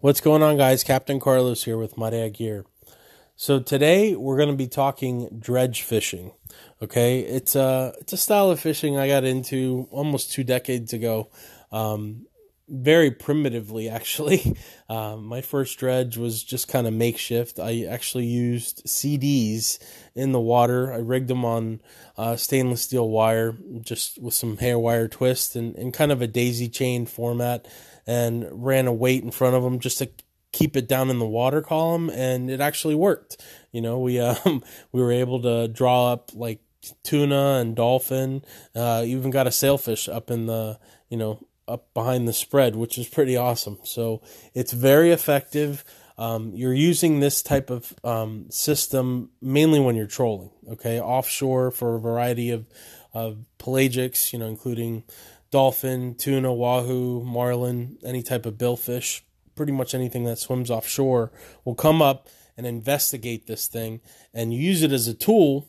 What's going on, guys? Captain Carlos here with Marea Gear. So today we're going to be talking dredge fishing. Okay, it's a it's a style of fishing I got into almost two decades ago. Um, very primitively, actually. Uh, my first dredge was just kind of makeshift. I actually used CDs in the water. I rigged them on uh, stainless steel wire, just with some haywire twist and, and kind of a daisy chain format, and ran a weight in front of them just to keep it down in the water column, and it actually worked. You know, we um, we were able to draw up like tuna and dolphin. Uh, even got a sailfish up in the you know up behind the spread, which is pretty awesome. So it's very effective. Um, you're using this type of um, system mainly when you're trolling, okay, offshore for a variety of, of pelagics, you know, including dolphin, tuna, wahoo, marlin, any type of billfish, pretty much anything that swims offshore will come up and investigate this thing and use it as a tool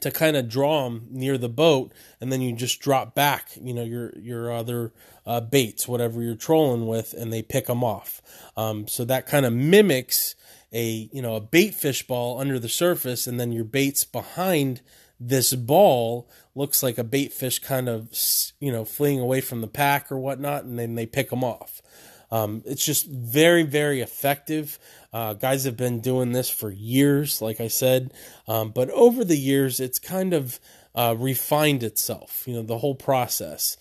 to kind of draw them near the boat, and then you just drop back, you know, your your other uh, baits, whatever you're trolling with, and they pick them off. Um, so that kind of mimics a you know a bait fish ball under the surface, and then your baits behind this ball looks like a bait fish kind of you know fleeing away from the pack or whatnot, and then they pick them off. Um, it's just very, very effective. Uh, guys have been doing this for years, like I said, um, but over the years, it's kind of uh, refined itself. You know, the whole process.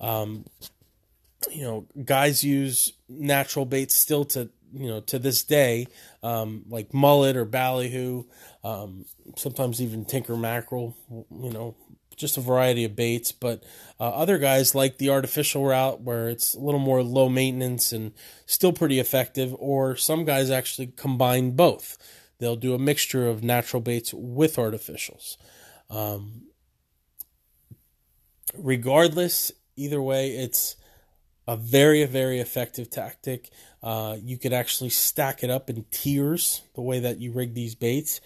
Um, you know, guys use natural baits still to you know to this day, um, like mullet or ballyhoo, um, sometimes even tinker mackerel. You know, just a variety of baits. But uh, other guys like the artificial route where it's a little more low maintenance and still pretty effective. Or some guys actually combine both. They'll do a mixture of natural baits with artificials. Um, regardless, either way, it's a very, very effective tactic. Uh, you could actually stack it up in tiers the way that you rig these baits.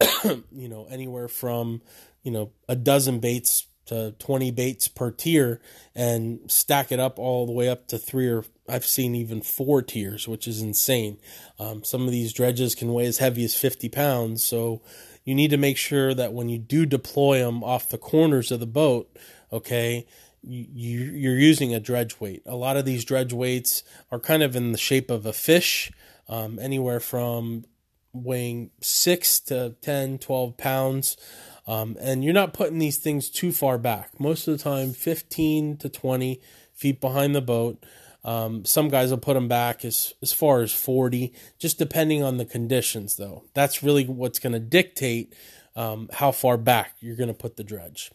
you know, anywhere from you know, a dozen baits to 20 baits per tier and stack it up all the way up to three or I've seen even four tiers, which is insane. Um, some of these dredges can weigh as heavy as 50 pounds. So you need to make sure that when you do deploy them off the corners of the boat, okay, you, you're using a dredge weight. A lot of these dredge weights are kind of in the shape of a fish, um, anywhere from weighing 6 to 10, 12 pounds. Um, and you're not putting these things too far back. Most of the time, 15 to 20 feet behind the boat. Um, some guys will put them back as, as far as 40, just depending on the conditions, though. That's really what's going to dictate um, how far back you're going to put the dredge.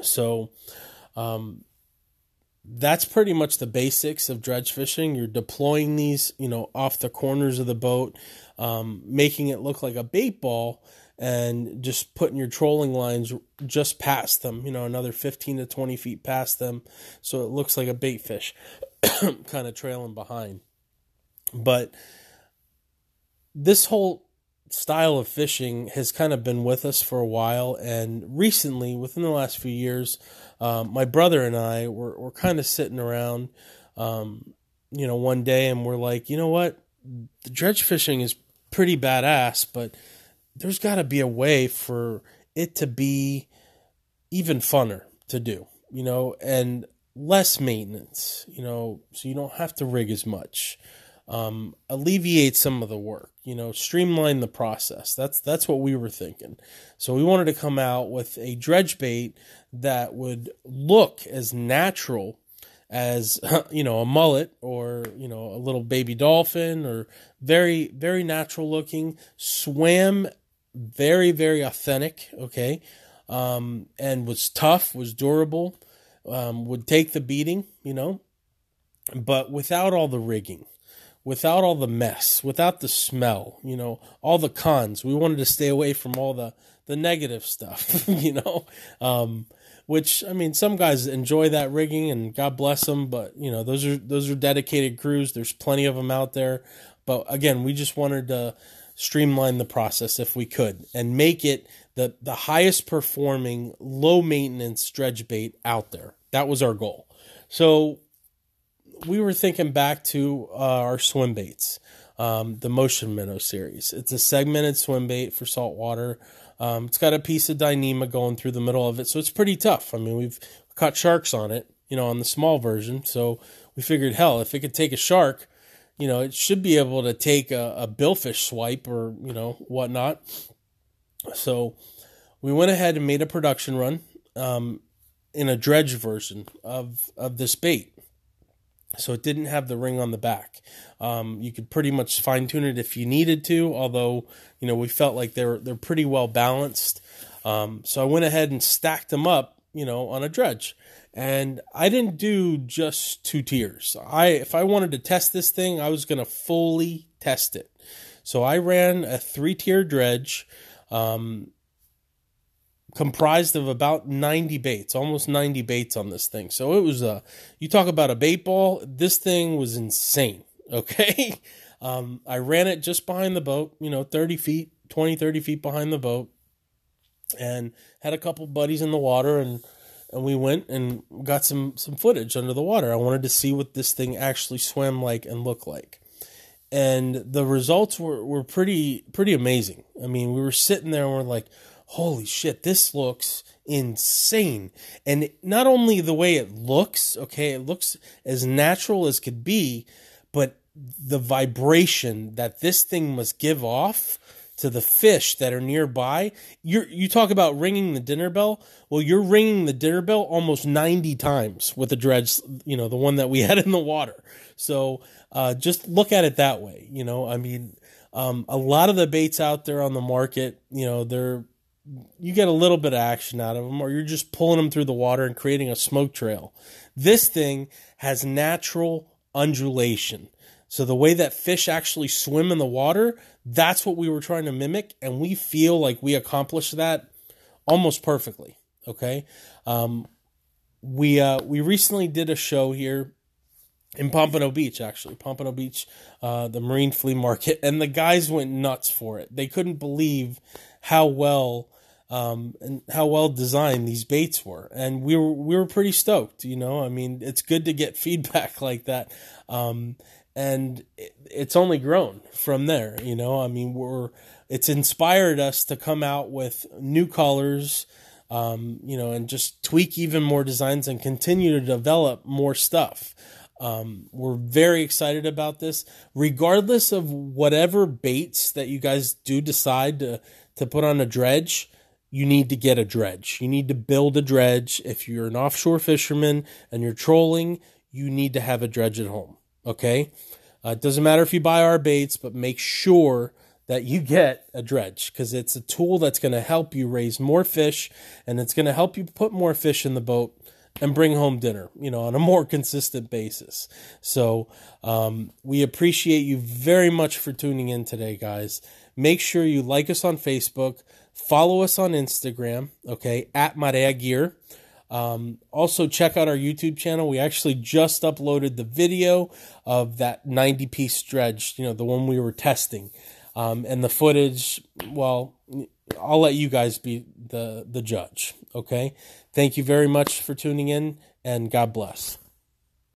So, um, that's pretty much the basics of dredge fishing. You're deploying these, you know, off the corners of the boat, um, making it look like a bait ball, and just putting your trolling lines just past them, you know, another 15 to 20 feet past them. So it looks like a bait fish kind of trailing behind. But this whole style of fishing has kind of been with us for a while. And recently, within the last few years, um, my brother and I were, were kind of sitting around, um, you know, one day and we're like, you know what? The dredge fishing is pretty badass, but there's got to be a way for it to be even funner to do, you know, and less maintenance, you know, so you don't have to rig as much. Um, alleviate some of the work, you know, streamline the process. That's that's what we were thinking. So we wanted to come out with a dredge bait that would look as natural as you know a mullet or you know a little baby dolphin or very very natural looking swam very very authentic okay um, and was tough was durable um, would take the beating you know but without all the rigging without all the mess without the smell you know all the cons we wanted to stay away from all the the negative stuff you know um, which I mean, some guys enjoy that rigging, and God bless them. But you know, those are those are dedicated crews. There's plenty of them out there. But again, we just wanted to streamline the process if we could and make it the the highest performing, low maintenance dredge bait out there. That was our goal. So we were thinking back to uh, our swim baits, um, the Motion Minnow series. It's a segmented swim bait for saltwater. Um, it's got a piece of Dyneema going through the middle of it, so it's pretty tough. I mean, we've caught sharks on it, you know, on the small version. So we figured, hell, if it could take a shark, you know, it should be able to take a, a billfish swipe or you know whatnot. So we went ahead and made a production run um, in a dredge version of of this bait. So it didn't have the ring on the back. Um, you could pretty much fine tune it if you needed to, although you know we felt like they're they're pretty well balanced. Um, so I went ahead and stacked them up, you know, on a dredge. And I didn't do just two tiers. I if I wanted to test this thing, I was going to fully test it. So I ran a three tier dredge. Um, comprised of about 90 baits, almost 90 baits on this thing. So it was a, you talk about a bait ball, this thing was insane. Okay. Um, I ran it just behind the boat, you know, 30 feet, 20, 30 feet behind the boat, and had a couple buddies in the water and, and we went and got some, some footage under the water. I wanted to see what this thing actually swam like and look like. And the results were, were pretty, pretty amazing. I mean, we were sitting there and we're like, holy shit, this looks insane. And not only the way it looks, okay, it looks as natural as could be, but the vibration that this thing must give off to the fish that are nearby. You you talk about ringing the dinner bell. Well, you're ringing the dinner bell almost 90 times with the dredge, you know, the one that we had in the water. So uh, just look at it that way. You know, I mean, um, a lot of the baits out there on the market, you know, they're you get a little bit of action out of them, or you're just pulling them through the water and creating a smoke trail. This thing has natural undulation. So the way that fish actually swim in the water, that's what we were trying to mimic, and we feel like we accomplished that almost perfectly. Okay, um, we uh, we recently did a show here in Pompano Beach, actually Pompano Beach, uh, the Marine Flea Market, and the guys went nuts for it. They couldn't believe how well um, and how well designed these baits were, and we were we were pretty stoked. You know, I mean, it's good to get feedback like that, um, and it, it's only grown from there. You know, I mean, we're it's inspired us to come out with new colors. Um, you know, and just tweak even more designs and continue to develop more stuff. Um, we're very excited about this, regardless of whatever baits that you guys do decide to to put on a dredge, you need to get a dredge. You need to build a dredge. If you're an offshore fisherman and you're trolling, you need to have a dredge at home. Okay? Uh, it doesn't matter if you buy our baits, but make sure that you get a dredge because it's a tool that's going to help you raise more fish and it's going to help you put more fish in the boat and bring home dinner, you know, on a more consistent basis. So, um, we appreciate you very much for tuning in today, guys. Make sure you like us on Facebook, follow us on Instagram, okay, at Marea Gear. Um, also, check out our YouTube channel. We actually just uploaded the video of that 90 piece dredge, you know, the one we were testing. Um, and the footage, well, I'll let you guys be the, the judge, okay? Thank you very much for tuning in, and God bless.